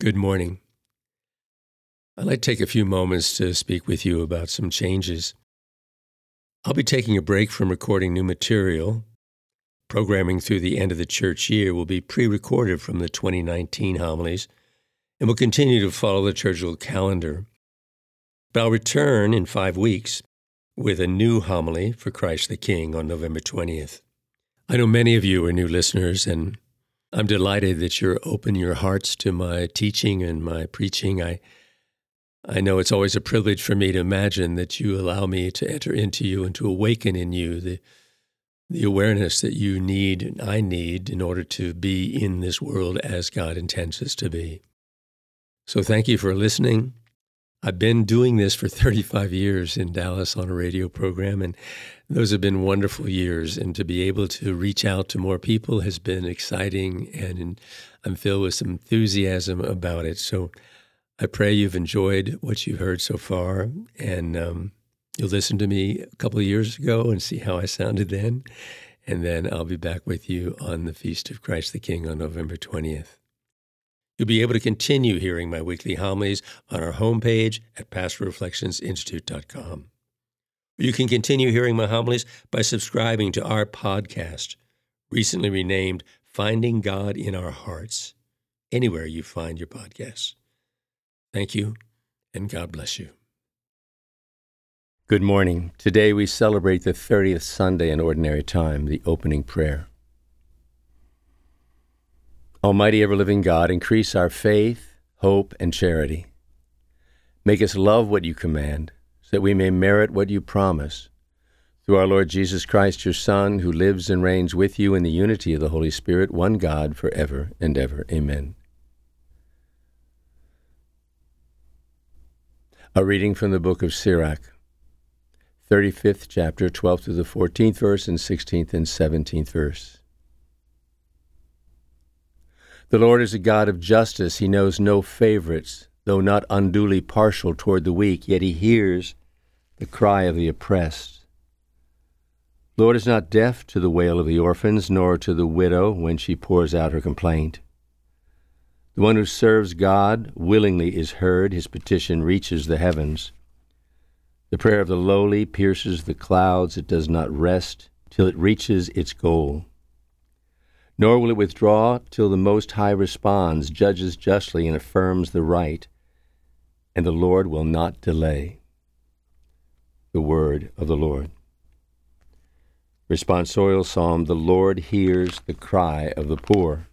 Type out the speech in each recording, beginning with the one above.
Good morning. I'd like to take a few moments to speak with you about some changes. I'll be taking a break from recording new material. Programming through the end of the church year will be pre recorded from the 2019 homilies and will continue to follow the liturgical calendar. But I'll return in five weeks with a new homily for Christ the King on November 20th. I know many of you are new listeners, and I'm delighted that you're open your hearts to my teaching and my preaching. I I know it's always a privilege for me to imagine that you allow me to enter into you and to awaken in you the the awareness that you need and I need in order to be in this world as God intends us to be. So thank you for listening. I've been doing this for 35 years in Dallas on a radio program, and those have been wonderful years. And to be able to reach out to more people has been exciting, and I'm filled with some enthusiasm about it. So I pray you've enjoyed what you've heard so far, and um, you'll listen to me a couple of years ago and see how I sounded then. And then I'll be back with you on the Feast of Christ the King on November 20th. You'll be able to continue hearing my weekly homilies on our homepage at pastoralreflectionsinstitute.com. You can continue hearing my homilies by subscribing to our podcast, recently renamed Finding God in Our Hearts, anywhere you find your podcasts. Thank you, and God bless you. Good morning. Today we celebrate the 30th Sunday in Ordinary Time, the opening prayer. Almighty ever living God, increase our faith, hope, and charity. Make us love what you command, so that we may merit what you promise. Through our Lord Jesus Christ, your Son, who lives and reigns with you in the unity of the Holy Spirit, one God, for ever and ever. Amen. A reading from the book of Sirach, 35th chapter, 12th to the 14th verse, and 16th and 17th verse. The Lord is a God of justice. He knows no favorites. Though not unduly partial toward the weak, yet he hears the cry of the oppressed. The Lord is not deaf to the wail of the orphans, nor to the widow when she pours out her complaint. The one who serves God willingly is heard, his petition reaches the heavens. The prayer of the lowly pierces the clouds, it does not rest till it reaches its goal nor will it withdraw till the Most High responds, judges justly, and affirms the right, and the Lord will not delay. The word of the Lord. Responsorial Psalm The Lord hears the cry of the poor.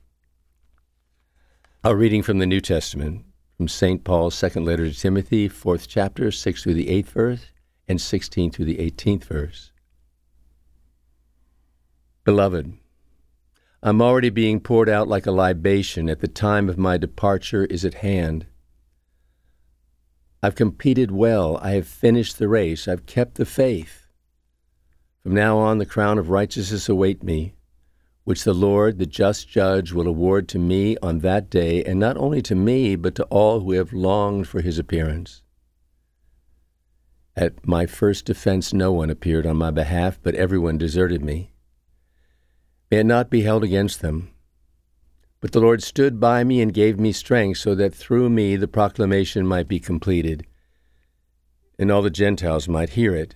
A reading from the New Testament, from St. Paul's second letter to Timothy, fourth chapter, 6 through the 8th verse, and 16 through the 18th verse. Beloved, I'm already being poured out like a libation. At the time of my departure is at hand. I've competed well. I have finished the race. I've kept the faith. From now on, the crown of righteousness await me, which the Lord, the just judge, will award to me on that day, and not only to me, but to all who have longed for his appearance. At my first defense, no one appeared on my behalf, but everyone deserted me. May it not be held against them. But the Lord stood by me and gave me strength, so that through me the proclamation might be completed, and all the Gentiles might hear it.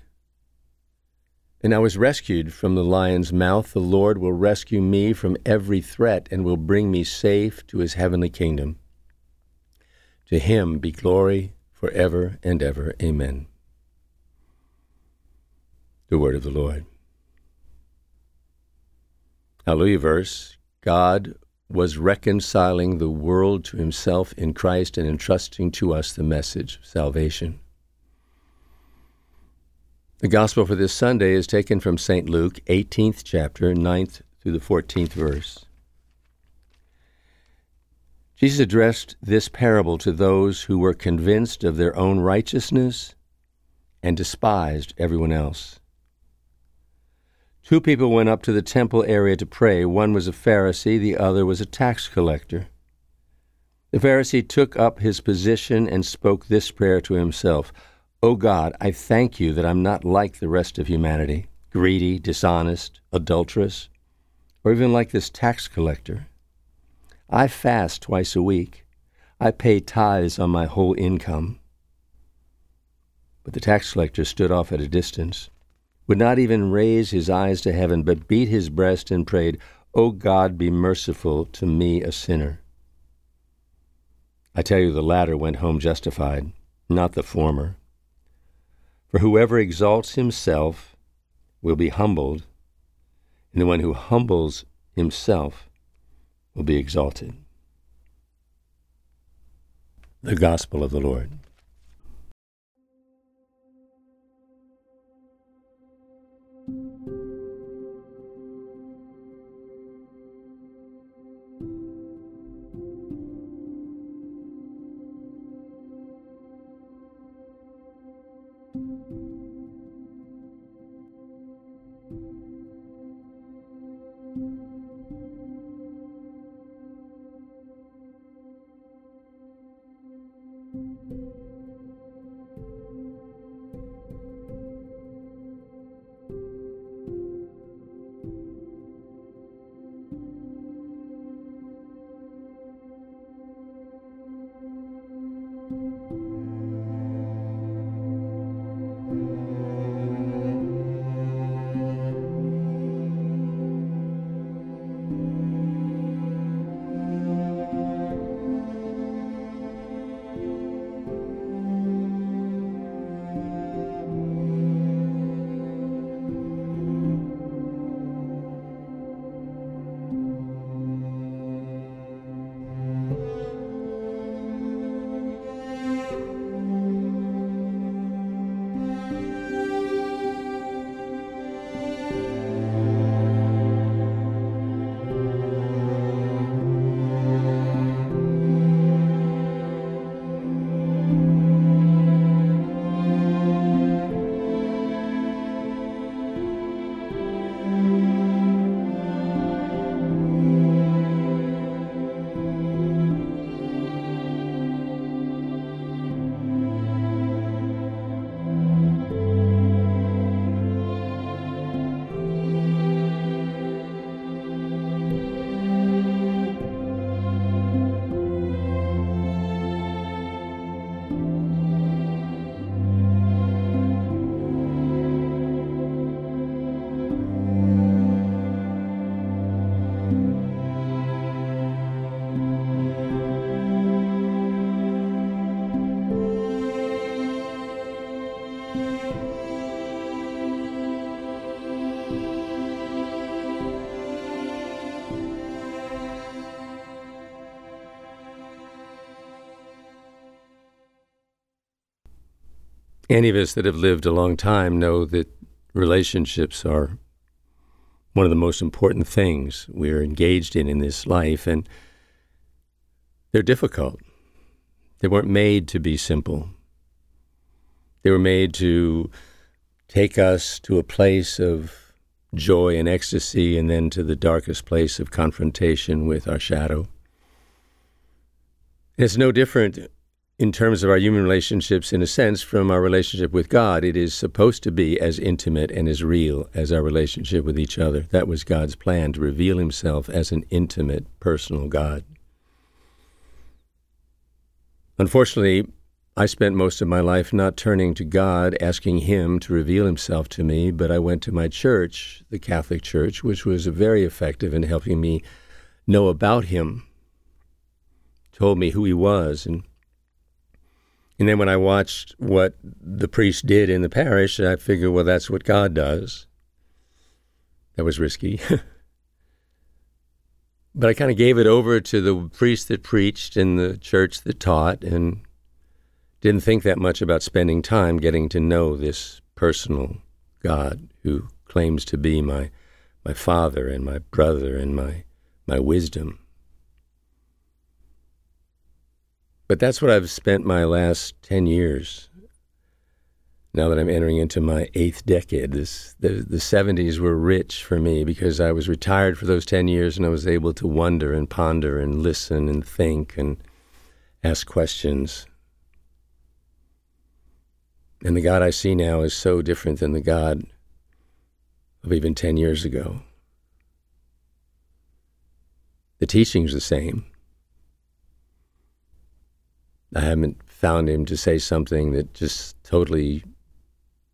And I was rescued from the lion's mouth. The Lord will rescue me from every threat and will bring me safe to his heavenly kingdom. To him be glory forever and ever. Amen. The word of the Lord. Hallelujah verse God was reconciling the world to himself in Christ and entrusting to us the message of salvation. The gospel for this Sunday is taken from St. Luke, 18th chapter, 9th through the 14th verse. Jesus addressed this parable to those who were convinced of their own righteousness and despised everyone else. Two people went up to the temple area to pray. One was a Pharisee, the other was a tax collector. The Pharisee took up his position and spoke this prayer to himself O God, I thank you that I'm not like the rest of humanity, greedy, dishonest, adulterous, or even like this tax collector. I fast twice a week. I pay tithes on my whole income. But the tax collector stood off at a distance, would not even raise his eyes to heaven, but beat his breast and prayed, O God, be merciful to me, a sinner. I tell you, the latter went home justified, not the former. For whoever exalts himself will be humbled, and the one who humbles himself will be exalted. The Gospel of the Lord. Any of us that have lived a long time know that relationships are one of the most important things we're engaged in in this life, and they're difficult. They weren't made to be simple. They were made to take us to a place of joy and ecstasy and then to the darkest place of confrontation with our shadow. it's no different in terms of our human relationships, in a sense, from our relationship with God. It is supposed to be as intimate and as real as our relationship with each other. That was God's plan to reveal Himself as an intimate, personal God. Unfortunately, I spent most of my life not turning to God, asking Him to reveal Himself to me, but I went to my church, the Catholic Church, which was very effective in helping me know about Him, told me who He was, and and then when I watched what the priest did in the parish, I figured, well, that's what God does. That was risky. but I kind of gave it over to the priest that preached and the church that taught and didn't think that much about spending time getting to know this personal God who claims to be my my father and my brother and my my wisdom. But that's what I've spent my last 10 years. Now that I'm entering into my eighth decade, this, the, the 70s were rich for me because I was retired for those 10 years and I was able to wonder and ponder and listen and think and ask questions. And the God I see now is so different than the God of even 10 years ago. The teaching's the same I haven't found him to say something that just totally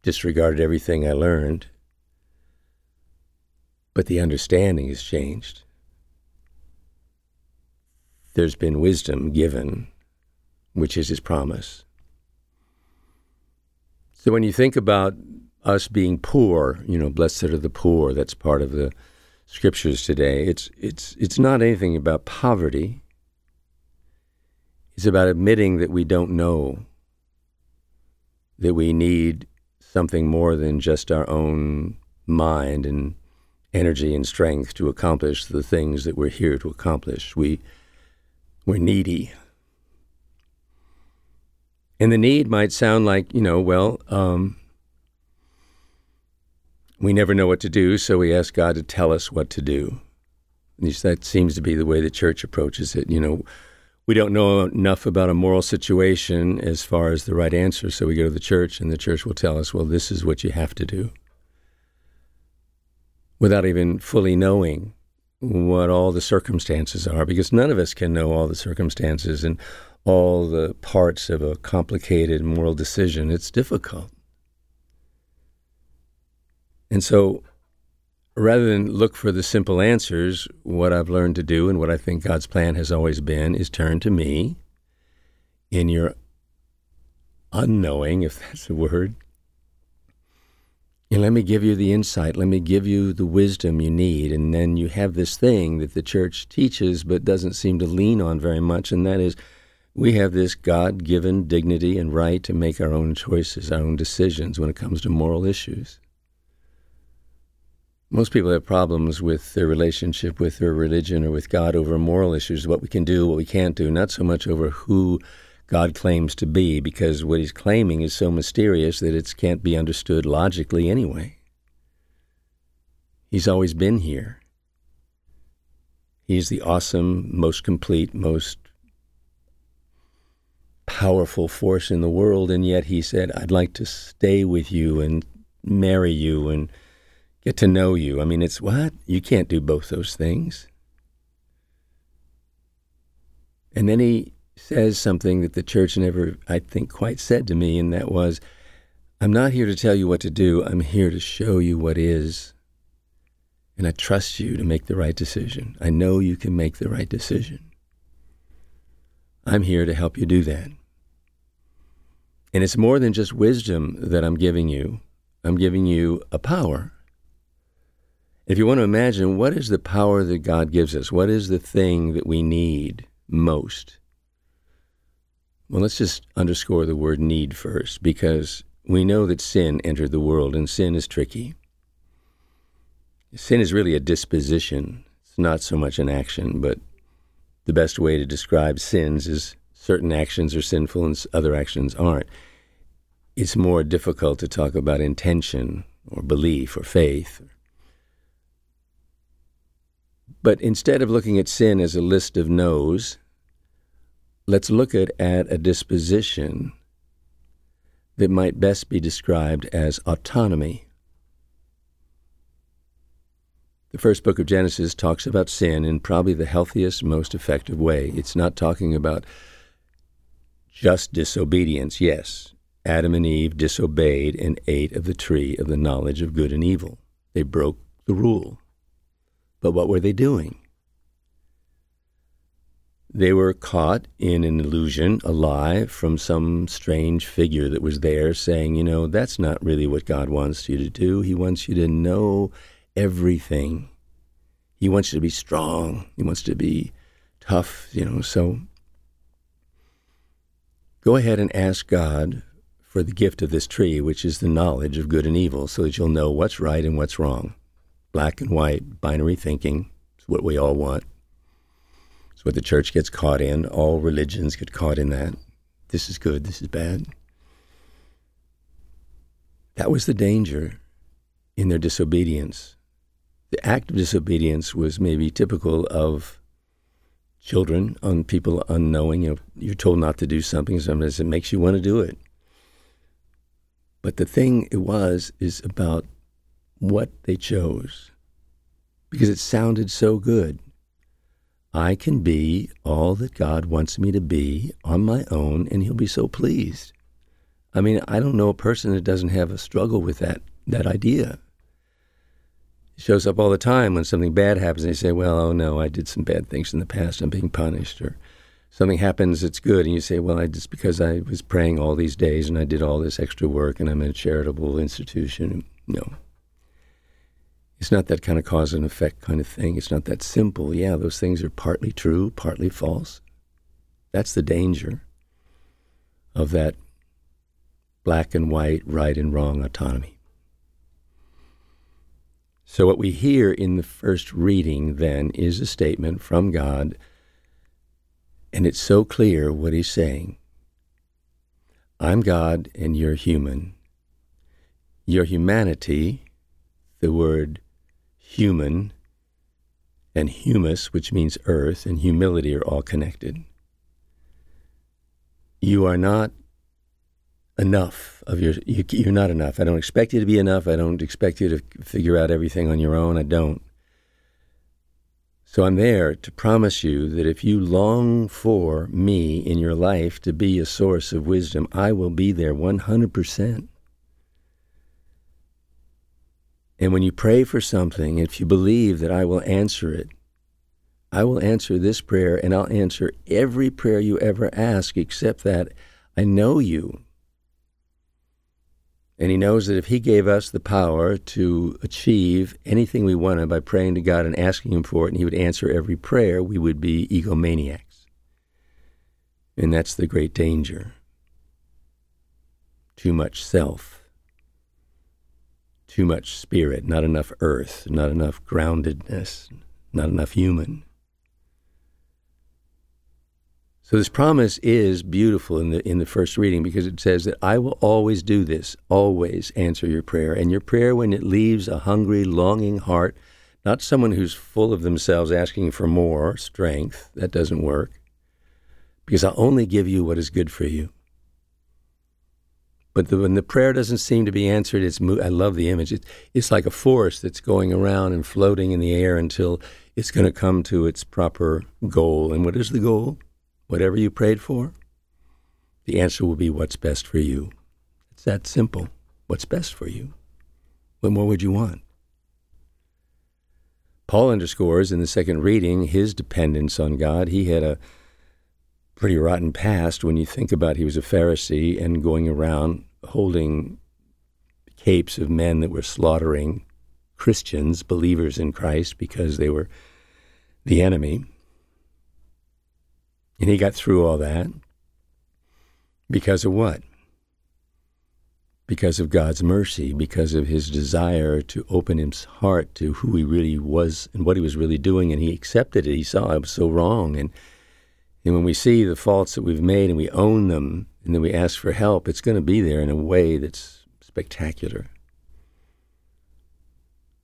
disregarded everything I learned. But the understanding has changed. There's been wisdom given, which is his promise. So when you think about us being poor, you know, blessed are the poor, that's part of the scriptures today. It's it's it's not anything about poverty. It's about admitting that we don't know, that we need something more than just our own mind and energy and strength to accomplish the things that we're here to accomplish. We, we're needy. And the need might sound like, you know, well, um, we never know what to do, so we ask God to tell us what to do. That seems to be the way the church approaches it. You know, we don't know enough about a moral situation as far as the right answer, so we go to the church, and the church will tell us, well, this is what you have to do. Without even fully knowing what all the circumstances are, because none of us can know all the circumstances and all the parts of a complicated moral decision. It's difficult. And so rather than look for the simple answers, what I've learned to do and what I think God's plan has always been is turn to me in your unknowing, if that's a word. And let me give you the insight. Let me give you the wisdom you need. And then you have this thing that the church teaches but doesn't seem to lean on very much, and that is we have this God given dignity and right to make our own choices, our own decisions when it comes to moral issues. Most people have problems with their relationship with their religion or with God over moral issues, what we can do, what we can't do, not so much over who God claims to be, because what he's claiming is so mysterious that it can't be understood logically anyway. He's always been here. He's the awesome, most complete, most powerful force in the world, and yet he said, I'd like to stay with you and marry you and get to know you. I mean, it's what? You can't do both those things. And then he says something that the church never, I think, quite said to me, and that was, I'm not here to tell you what to do, I'm here to show you what is. And I trust you to make the right decision. I know you can make the right decision. I'm here to help you do that. And it's more than just wisdom that I'm giving you. I'm giving you a power if you want to imagine what is the power that God gives us, what is the thing that we need most? Well, let's just underscore the word need first, because we know that sin entered the world, and sin is tricky. Sin is really a disposition, it's not so much an action, but the best way to describe sins is certain actions are sinful and other actions aren't. It's more difficult to talk about intention or belief or faith but instead of looking at sin as a list of no's, let's look at, at a disposition that might best be described as autonomy. The first book of Genesis talks about sin in probably the healthiest, most effective way. It's not talking about just disobedience. Yes, Adam and Eve disobeyed and ate of the tree of the knowledge of good and evil. They broke the rule. But what were they doing? They were caught in an illusion, a lie from some strange figure that was there saying, you know, that's not really what God wants you to do. He wants you to know everything. He wants you to be strong. He wants to be tough, you know. So go ahead and ask God for the gift of this tree, which is the knowledge of good and evil, so that you'll know what's right and what's wrong black and white, binary thinking. It's what we all want. It's what the church gets caught in. All religions get caught in that. This is good, this is bad. That was the danger in their disobedience. The act of disobedience was maybe typical of children, on people unknowing. You know, you're told not to do something, sometimes it makes you want to do it. But the thing it was is about what they chose because it sounded so good. I can be all that God wants me to be on my own, and He'll be so pleased. I mean, I don't know a person that doesn't have a struggle with that that idea. It shows up all the time when something bad happens. and They say, "Well, oh no, I did some bad things in the past. I'm being punished." Or something happens that's good, and you say, "Well, I just because I was praying all these days and I did all this extra work, and I'm in a charitable institution." No, it's not that kind of cause and effect kind of thing. It's not that simple. Yeah, those things are partly true, partly false. That's the danger of that black and white, right and wrong autonomy. So, what we hear in the first reading then is a statement from God, and it's so clear what He's saying I'm God and you're human. Your humanity, the word human, and humus, which means earth, and humility are all connected. You are not enough of your you, you're not enough. I don't expect you to be enough. I don't expect you to figure out everything on your own. I don't. So I'm there to promise you that if you long for me in your life to be a source of wisdom, I will be there 100%. And when you pray for something, if you believe that I will answer it, I will answer this prayer and I'll answer every prayer you ever ask, except that I know you. And He knows that if He gave us the power to achieve anything we wanted by praying to God and asking Him for it, and He would answer every prayer, we would be egomaniacs. And that's the great danger. Too much self too much spirit, not enough earth, not enough groundedness, not enough human. So this promise is beautiful in the in the first reading because it says that I will always do this, always answer your prayer. And your prayer when it leaves a hungry, longing heart, not someone who's full of themselves asking for more strength, that doesn't work. Because I'll only give you what is good for you. But the, when the prayer doesn't seem to be answered, it's I love the image. It, it's like a force that's going around and floating in the air until it's going to come to its proper goal. And what is the goal? Whatever you prayed for, the answer will be what's best for you. It's that simple. What's best for you? What more would you want? Paul underscores in the second reading his dependence on God. He had a pretty rotten past when you think about he was a Pharisee and going around holding capes of men that were slaughtering Christians, believers in Christ, because they were the enemy. And he got through all that because of what? Because of God's mercy, because of his desire to open his heart to who he really was and what he was really doing. And he accepted it. He saw it was so wrong. And, and when we see the faults that we've made and we own them, and then we ask for help, it's going to be there in a way that's spectacular.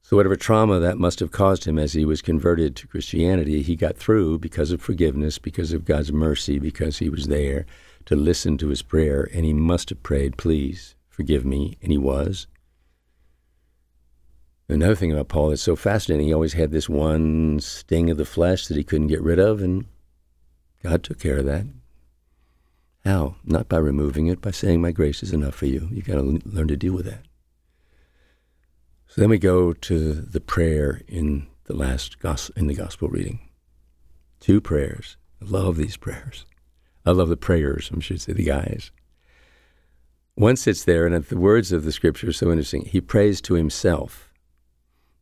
So, whatever trauma that must have caused him as he was converted to Christianity, he got through because of forgiveness, because of God's mercy, because he was there to listen to his prayer. And he must have prayed, Please forgive me. And he was. Another thing about Paul that's so fascinating, he always had this one sting of the flesh that he couldn't get rid of, and God took care of that. How? Not by removing it, by saying, My grace is enough for you. You've got to learn to deal with that. So then we go to the prayer in the last gospel, in the gospel reading. Two prayers. I love these prayers. I love the prayers, I should say the guys. One sits there, and the words of the scripture are so interesting. He prays to himself.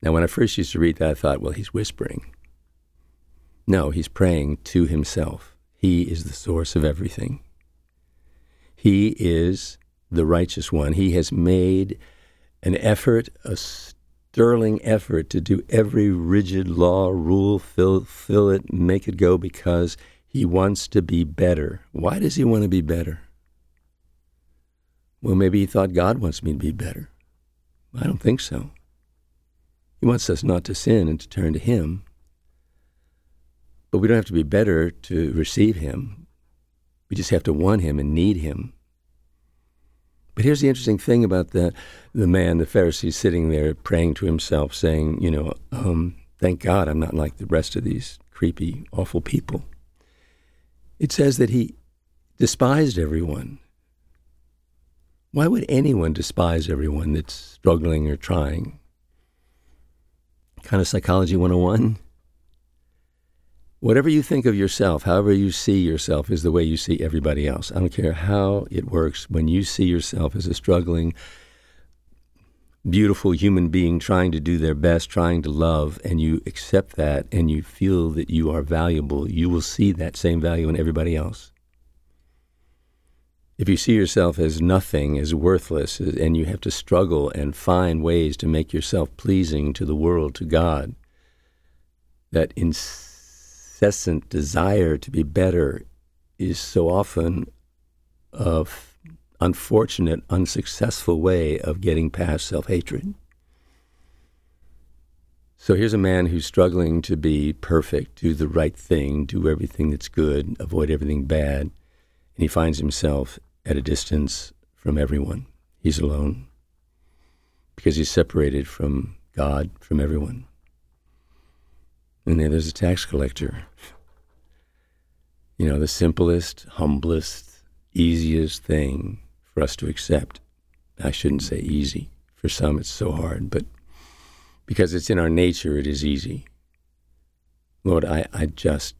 Now, when I first used to read that, I thought, well, he's whispering. No, he's praying to himself. He is the source of everything. He is the righteous one. He has made an effort, a sterling effort to do every rigid law, rule, fill, fill it, make it go because he wants to be better. Why does he want to be better? Well, maybe he thought God wants me to be better. I don't think so. He wants us not to sin and to turn to Him. But we don't have to be better to receive Him. We just have to want him and need him. But here's the interesting thing about the, the man, the Pharisee, sitting there praying to himself, saying, You know, um, thank God I'm not like the rest of these creepy, awful people. It says that he despised everyone. Why would anyone despise everyone that's struggling or trying? Kind of psychology 101. Whatever you think of yourself, however you see yourself, is the way you see everybody else. I don't care how it works. When you see yourself as a struggling, beautiful human being trying to do their best, trying to love, and you accept that and you feel that you are valuable, you will see that same value in everybody else. If you see yourself as nothing, as worthless, and you have to struggle and find ways to make yourself pleasing to the world, to God, that in incessant desire to be better is so often a f- unfortunate, unsuccessful way of getting past self hatred. So here's a man who's struggling to be perfect, do the right thing, do everything that's good, avoid everything bad, and he finds himself at a distance from everyone. He's alone because he's separated from God, from everyone. And then there's a tax collector. You know, the simplest, humblest, easiest thing for us to accept. I shouldn't say easy. For some, it's so hard, but because it's in our nature, it is easy. Lord, I, I just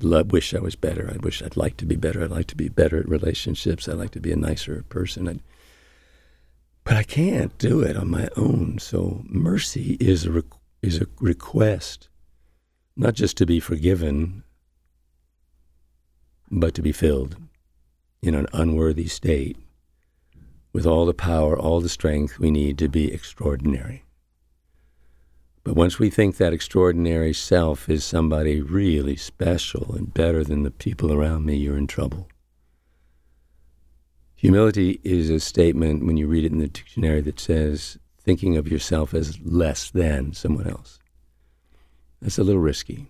love, wish I was better. I wish I'd like to be better. I'd like to be better at relationships. I'd like to be a nicer person. I'd, but I can't do it on my own. So mercy is a is a request, not just to be forgiven, but to be filled in an unworthy state with all the power, all the strength we need to be extraordinary. But once we think that extraordinary self is somebody really special and better than the people around me, you're in trouble. Humility is a statement, when you read it in the dictionary, that says, thinking of yourself as less than someone else. That's a little risky.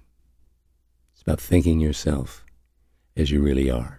It's about thinking yourself as you really are.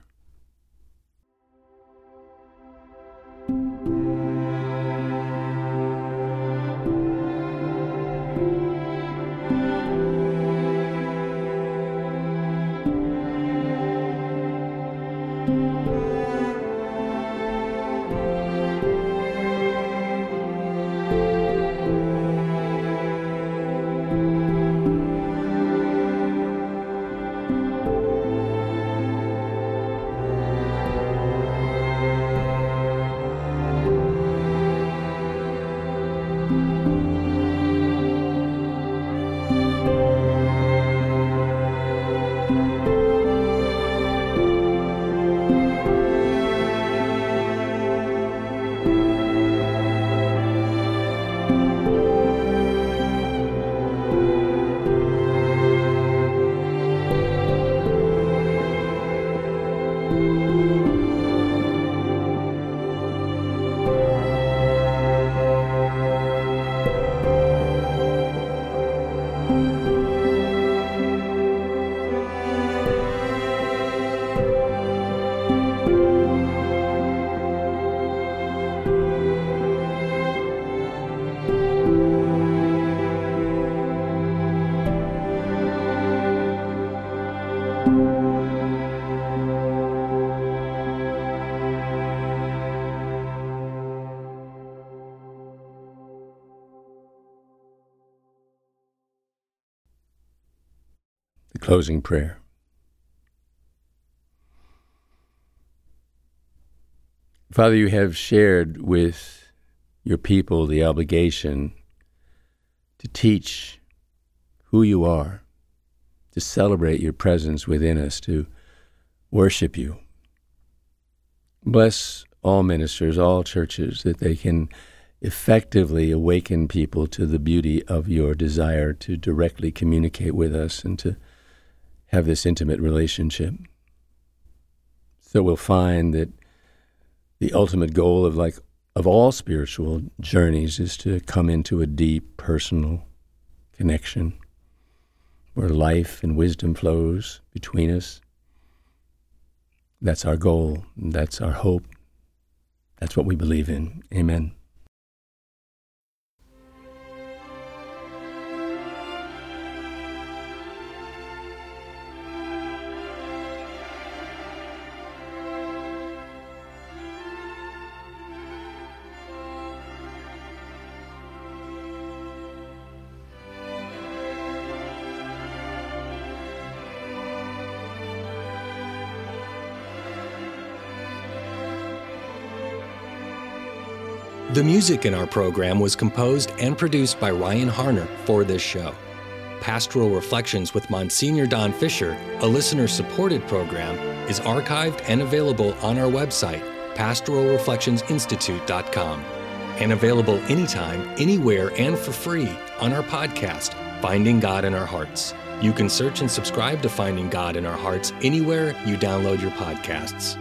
Closing prayer. Father, you have shared with your people the obligation to teach who you are, to celebrate your presence within us, to worship you. Bless all ministers, all churches, that they can effectively awaken people to the beauty of your desire to directly communicate with us and to have this intimate relationship. So we'll find that the ultimate goal of like of all spiritual journeys is to come into a deep personal connection where life and wisdom flows between us. That's our goal. That's our hope. That's what we believe in. Amen. The music in our program was composed and produced by Ryan Harner for this show. Pastoral Reflections with Monsignor Don Fisher, a listener supported program, is archived and available on our website, pastoralreflectionsinstitute.com, and available anytime, anywhere, and for free on our podcast, Finding God in Our Hearts. You can search and subscribe to Finding God in Our Hearts anywhere you download your podcasts.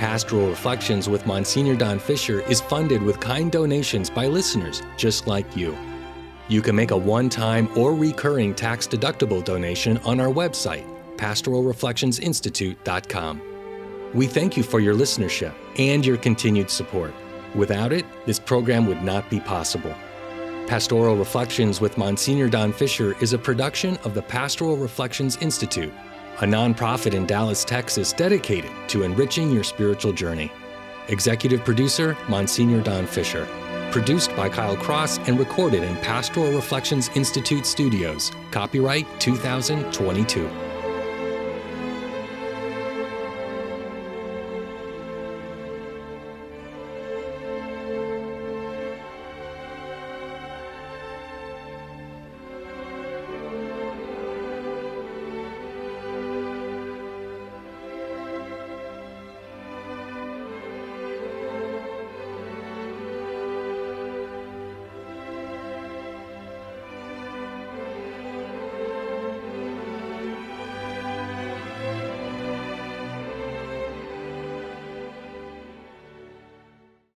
Pastoral Reflections with Monsignor Don Fisher is funded with kind donations by listeners just like you. You can make a one time or recurring tax deductible donation on our website, pastoralreflectionsinstitute.com. We thank you for your listenership and your continued support. Without it, this program would not be possible. Pastoral Reflections with Monsignor Don Fisher is a production of the Pastoral Reflections Institute, a nonprofit in Dallas, Texas dedicated to enriching your spiritual journey. Executive producer, Monsignor Don Fisher. Produced by Kyle Cross and recorded in Pastoral Reflections Institute studios. Copyright 2022.